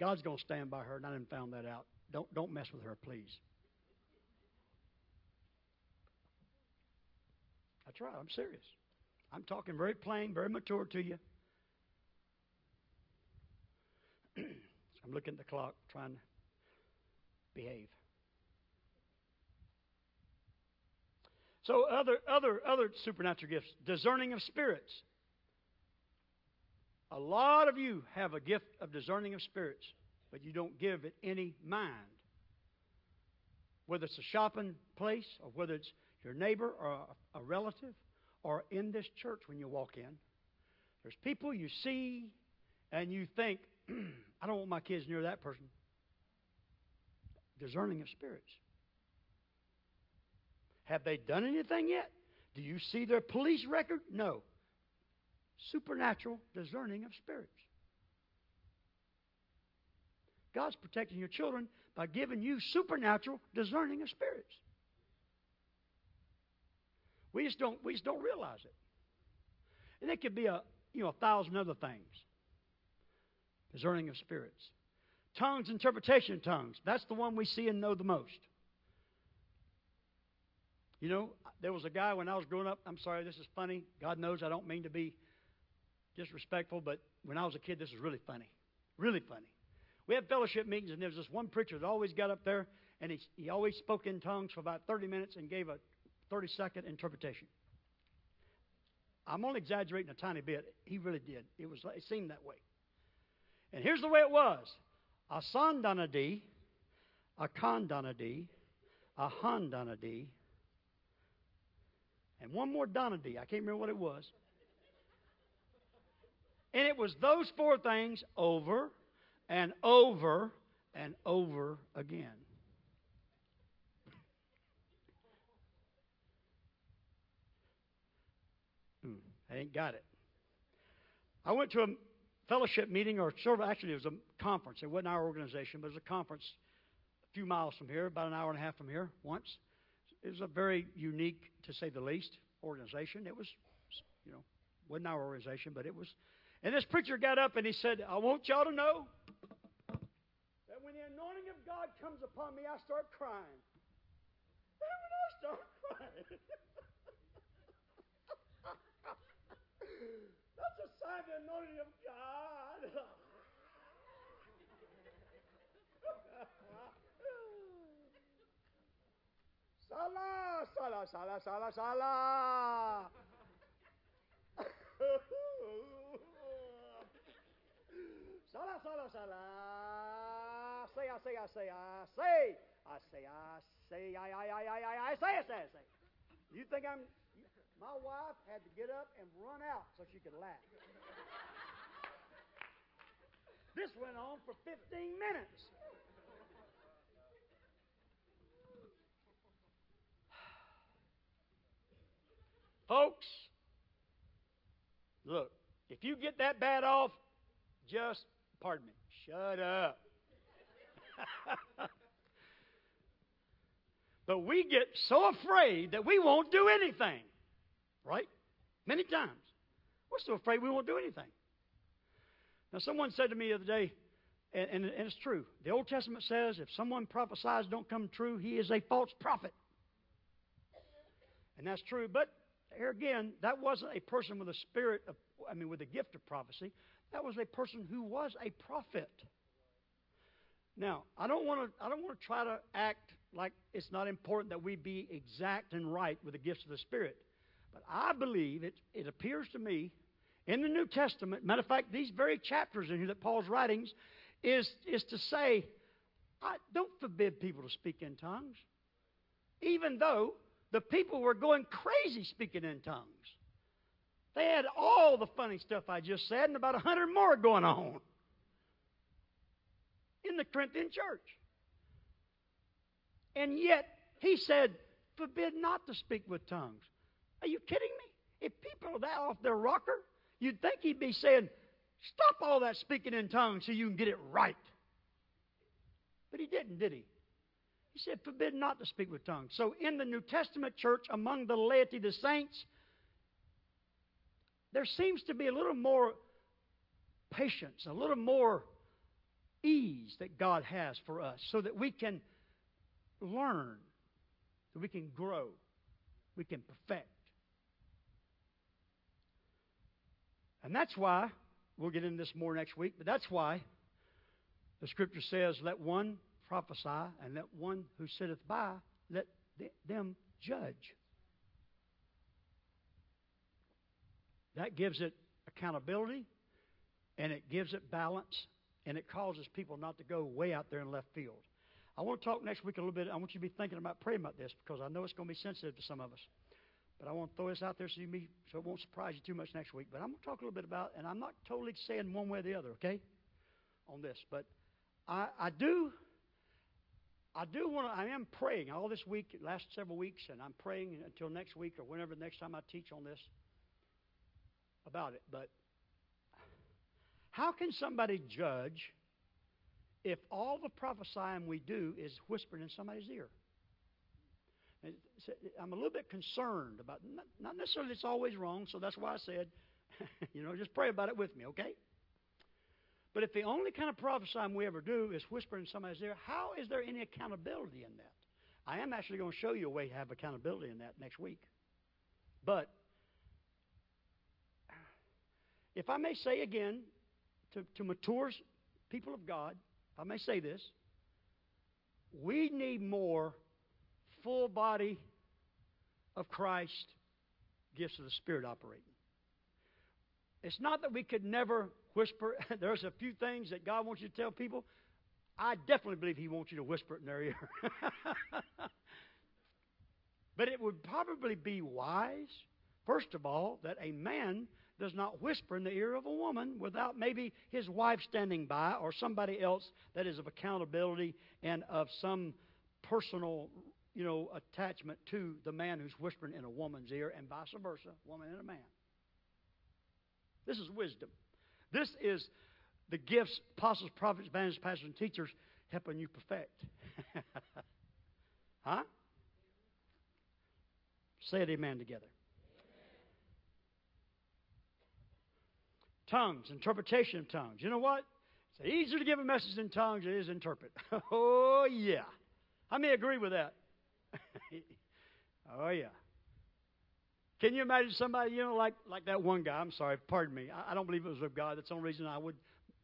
God's going to stand by her, and I didn't found that out. Don't don't mess with her, please. That's right. I'm serious. I'm talking very plain, very mature to you. I'm looking at the clock, trying to behave. So other other other supernatural gifts, discerning of spirits. A lot of you have a gift of discerning of spirits, but you don't give it any mind. Whether it's a shopping place or whether it's your neighbor or a, relative or in this church when you walk in, There's people you see and you think, I don't want my kids near that person. Discerning of spirits. Have they done anything yet? Do you see their police record? No. Supernatural discerning of spirits. God's protecting your children by giving you supernatural discerning of spirits. We just don't we just don't realize it. And it could be a you know a thousand other things. Discerning of spirits. Tongues, interpretation of tongues. That's the one we see and know the most. You know, there was a guy when I was growing up. I'm sorry, this is funny. God knows I don't mean to be disrespectful, but when I was a kid, this was really funny. Really funny. We had fellowship meetings, and there was this one preacher that always got up there, and he, he always spoke in tongues for about 30 minutes and gave a 30 second interpretation. I'm only exaggerating a tiny bit. He really did. It was. It seemed that way. And here's the way it was: a sandanadi, a kandanadi, a handanadi, and one more donadi. I can't remember what it was. And it was those four things over and over and over again. Hmm, I ain't got it. I went to a fellowship meeting, or sort of actually, it was a conference. It wasn't our organization, but it was a conference a few miles from here, about an hour and a half from here, once. It was a very unique, to say the least, organization. It was, you know, wasn't our organization, but it was. And this preacher got up and he said, I want y'all to know that when the anointing of God comes upon me, I start crying. And when I start crying, a the anointing of God. Sala, sala, sala, sala, sala. sala, sala, sala. Say, I say, I say, I say. I say, I say, I, I, I, I, I, I say, I say, I say. You think I'm. My wife had to get up and run out so she could laugh. This went on for 15 minutes. Folks, look, if you get that bad off, just, pardon me, shut up. but we get so afraid that we won't do anything, right? Many times. We're so afraid we won't do anything. Now, someone said to me the other day, and, and, and it's true. The Old Testament says if someone prophesies don't come true, he is a false prophet. And that's true. But here again, that wasn't a person with a spirit of, I mean, with a gift of prophecy. That was a person who was a prophet. Now, I don't want to. I don't want to try to act like it's not important that we be exact and right with the gifts of the Spirit. But I believe it. It appears to me in the New Testament. Matter of fact, these very chapters in here that Paul's writings is is to say, I don't forbid people to speak in tongues, even though the people were going crazy speaking in tongues. They had all the funny stuff I just said and about a hundred more going on in the Corinthian church. And yet, he said, forbid not to speak with tongues. Are you kidding me? If people are that off their rocker, you'd think he'd be saying, stop all that speaking in tongues so you can get it right. But he didn't, did he? He said, forbid not to speak with tongues. So in the New Testament church, among the laity, the saints, there seems to be a little more patience, a little more ease that God has for us so that we can learn, that we can grow, we can perfect. And that's why, we'll get into this more next week, but that's why the scripture says, let one prophesy, and let one who sitteth by let them judge. That gives it accountability, and it gives it balance, and it causes people not to go way out there in left field. I want to talk next week a little bit. I want you to be thinking about praying about this because I know it's going to be sensitive to some of us. But I want to throw this out there so, you me, so it won't surprise you too much next week. But I'm going to talk a little bit about, and I'm not totally saying one way or the other, okay, on this. But I, I do, I do want to. I am praying all this week, last several weeks, and I'm praying until next week or whenever the next time I teach on this about it. But how can somebody judge if all the prophesying we do is whispering in somebody's ear? I'm a little bit concerned about not necessarily it's always wrong, so that's why I said, you know, just pray about it with me, okay? But if the only kind of prophesying we ever do is whispering in somebody's ear, how is there any accountability in that? I am actually going to show you a way to have accountability in that next week. But if I may say again to, to mature people of God, I may say this, we need more full body of Christ gifts of the Spirit operating. It's not that we could never whisper. There's a few things that God wants you to tell people. I definitely believe He wants you to whisper it in their ear. but it would probably be wise, first of all, that a man does not whisper in the ear of a woman without maybe his wife standing by or somebody else that is of accountability and of some personal you know, attachment to the man who's whispering in a woman's ear and vice versa, woman and a man. This is wisdom. This is the gifts apostles, prophets, evangelists, pastors, and teachers helping you perfect. huh? Say it amen together. Tongues, interpretation of tongues. You know what? It's easier to give a message in tongues than it is interpret. oh, yeah. How many agree with that? oh, yeah. Can you imagine somebody, you know, like, like that one guy? I'm sorry, pardon me. I, I don't believe it was of God. That's the only reason I would,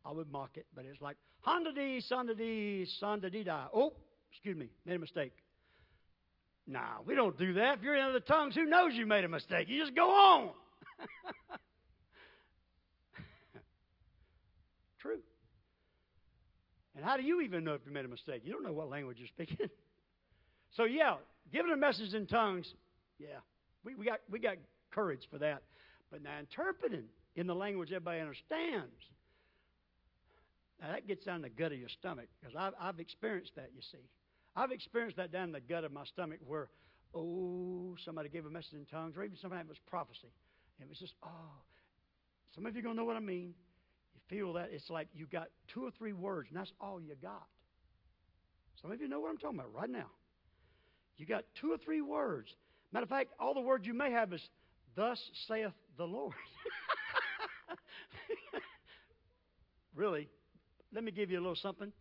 I would mock it. But it's like, Honda dee, Sonda dee, Sonda dee da. Oh, excuse me, made a mistake. Nah, we don't do that. If you're in other tongues, who knows you made a mistake? You just go on. True. And how do you even know if you made a mistake? You don't know what language you're speaking. So, yeah, giving a message in tongues, yeah, we, we, got, we got courage for that. But now interpreting in the language everybody understands, now that gets down the gut of your stomach because I've, I've experienced that, you see. I've experienced that down the gut of my stomach where, oh, somebody gave a message in tongues, or even sometimes it was prophecy. And it was just, oh, some of you going to know what I mean. You feel that it's like you got two or three words, and that's all you got. Some of you know what I'm talking about right now. You got two or three words. Matter of fact, all the words you may have is, Thus saith the Lord. really? Let me give you a little something.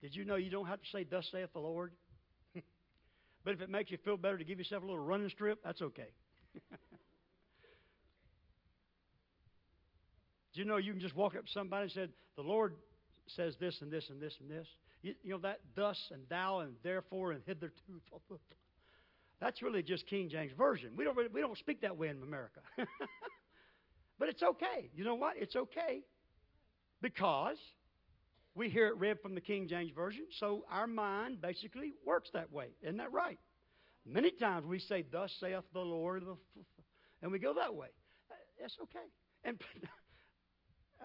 Did you know you don't have to say, Thus saith the Lord? but if it makes you feel better to give yourself a little running strip, that's okay. Do you know you can just walk up to somebody and say, The Lord says this and this and this and this? You, you know that thus and thou and therefore and hitherto. That's really just King James Version. We don't, really, we don't speak that way in America. but it's okay. You know what? It's okay because we hear it read from the King James Version, so our mind basically works that way. Isn't that right? Many times we say, Thus saith the Lord, and we go that way. That's okay. And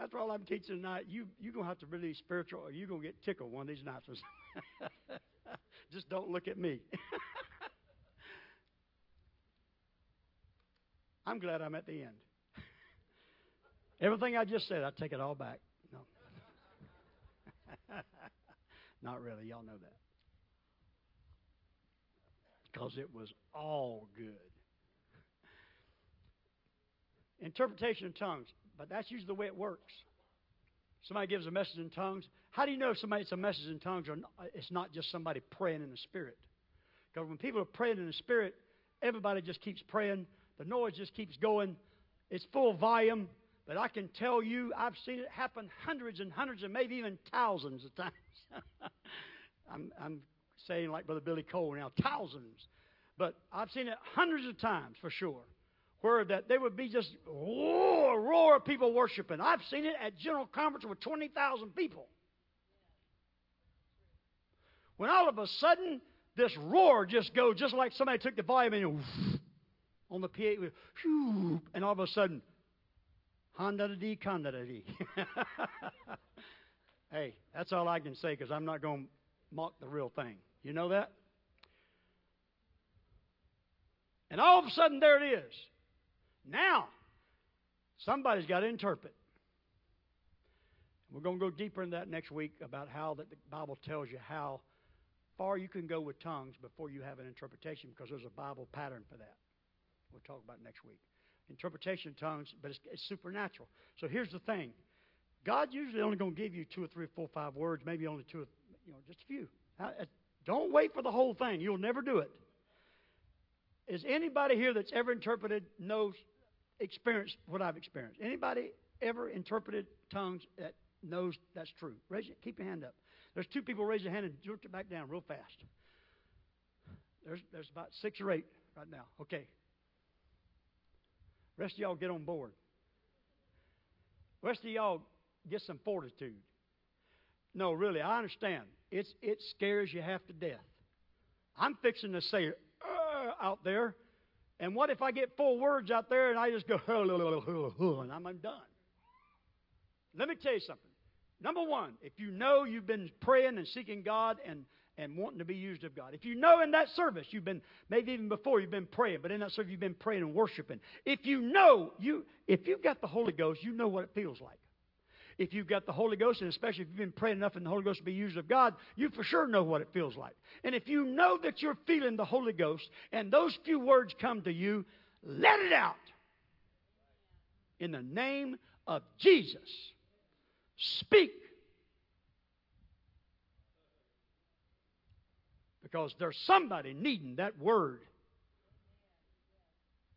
after all I'm teaching tonight, you, you're going to have to really spiritual or you're going to get tickled one of these nights. Just don't look at me. I'm glad I'm at the end. Everything I just said, I take it all back. No. Not really. Y'all know that. Because it was all good. Interpretation of tongues. But that's usually the way it works. Somebody gives a message in tongues. How do you know if somebody it's a message in tongues or not, it's not just somebody praying in the Spirit? Because when people are praying in the Spirit, everybody just keeps praying. The noise just keeps going. It's full volume. But I can tell you, I've seen it happen hundreds and hundreds and maybe even thousands of times. I'm, I'm saying like Brother Billy Cole now, thousands. But I've seen it hundreds of times for sure where that there would be just roar, roar of people worshiping. I've seen it at General Conference with 20,000 people. When all of a sudden, this roar just goes, just like somebody took the volume and on the PA, whew, and all of a sudden, Honda da hey, that's all I can say because I'm not going to mock the real thing. You know that? And all of a sudden, there it is. Now, somebody's got to interpret. We're going to go deeper in that next week about how that the Bible tells you how far you can go with tongues before you have an interpretation because there's a Bible pattern for that. We'll talk about next week. Interpretation of tongues, but it's, it's supernatural. So here's the thing God usually only going to give you two or three or four five words, maybe only two, or, you know, just a few. Uh, don't wait for the whole thing. You'll never do it. Is anybody here that's ever interpreted knows experienced what I've experienced? Anybody ever interpreted tongues that knows that's true? Raise it. Keep your hand up. There's two people raise their hand and jerk it back down real fast. There's there's about six or eight right now. Okay. Rest of y'all get on board. Rest of y'all get some fortitude. No, really, I understand. It's it scares you half to death. I'm fixing to say uh, out there. And what if I get four words out there and I just go, and I'm done? Let me tell you something. Number one, if you know you've been praying and seeking God and, and wanting to be used of God, if you know in that service you've been, maybe even before you've been praying, but in that service you've been praying and worshiping, if you know, you, if you've got the Holy Ghost, you know what it feels like. If you've got the Holy Ghost, and especially if you've been praying enough and the Holy Ghost to be used of God, you for sure know what it feels like. And if you know that you're feeling the Holy Ghost and those few words come to you, let it out. In the name of Jesus. Speak. Because there's somebody needing that word.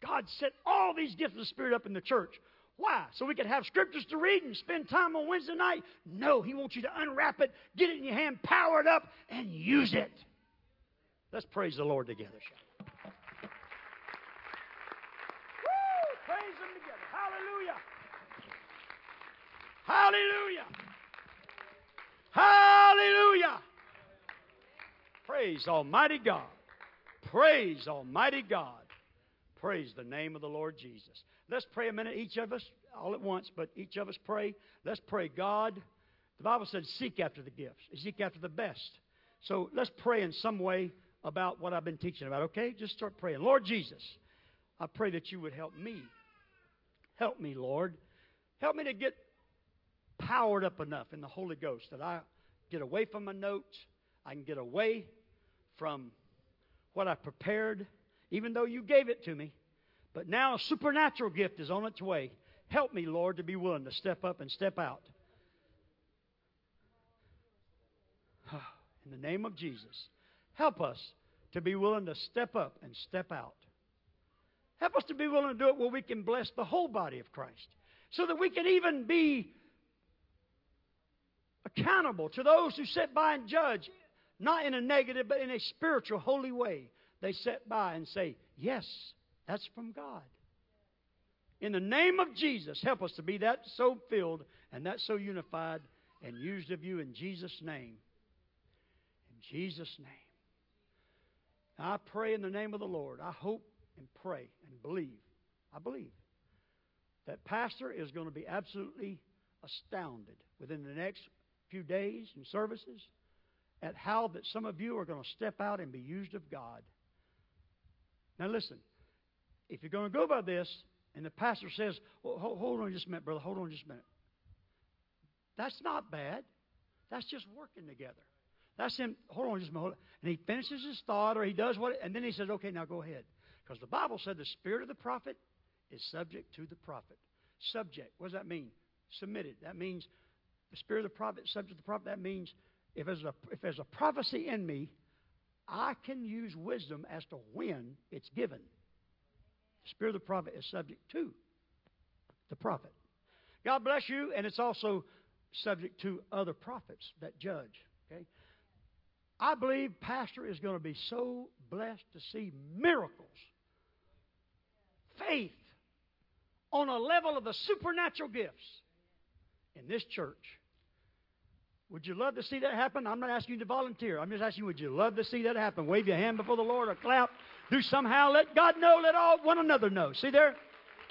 God set all these gifts of the Spirit up in the church. Why? So we could have scriptures to read and spend time on Wednesday night? No, He wants you to unwrap it, get it in your hand, power it up, and use it. Let's praise the Lord together, shall we? Woo! Praise Him together. Hallelujah. Hallelujah. Hallelujah. Praise Almighty God. Praise Almighty God. Praise the name of the Lord Jesus. Let's pray a minute, each of us, all at once, but each of us pray. Let's pray, God. The Bible said, seek after the gifts, seek after the best. So let's pray in some way about what I've been teaching about, okay? Just start praying. Lord Jesus, I pray that you would help me. Help me, Lord. Help me to get powered up enough in the Holy Ghost that I get away from my notes. I can get away from what I prepared, even though you gave it to me. But now a supernatural gift is on its way. Help me, Lord, to be willing to step up and step out. In the name of Jesus, help us to be willing to step up and step out. Help us to be willing to do it where we can bless the whole body of Christ. So that we can even be accountable to those who sit by and judge, not in a negative, but in a spiritual, holy way. They sit by and say, Yes, that's from God. In the name of Jesus, help us to be that so filled and that so unified and used of you in Jesus' name. In Jesus' name. I pray in the name of the Lord. I hope and pray and believe. I believe that Pastor is going to be absolutely astounded within the next few days and services at how that some of you are going to step out and be used of God. Now listen, if you're going to go by this, and the pastor says, well, hold, on just a minute, brother, hold on just a minute. That's not bad. That's just working together. That's him, hold on just a minute. And he finishes his thought, or he does what, and then he says, okay, now go ahead. Because the Bible said the spirit of the prophet is subject to the prophet. Subject, what does that mean? Submitted. That means the spirit of the prophet subject to the prophet. That means if there's a, if there's a prophecy in me, I can use wisdom as to when it's given. Spirit of the prophet is subject to the prophet. God bless you, and it's also subject to other prophets that judge. Okay? I believe Pastor is going to be so blessed to see miracles, faith on a level of the supernatural gifts in this church. Would you love to see that happen? I'm not asking you to volunteer. I'm just asking you, would you love to see that happen? Wave your hand before the Lord or clap Do somehow let God know, let all one another know. See there?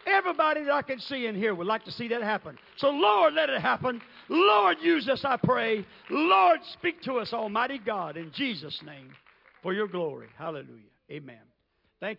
Everybody that I can see in here would like to see that happen. So, Lord, let it happen. Lord, use us, I pray. Lord, speak to us, Almighty God, in Jesus' name, for your glory. Hallelujah. Amen. Thank you.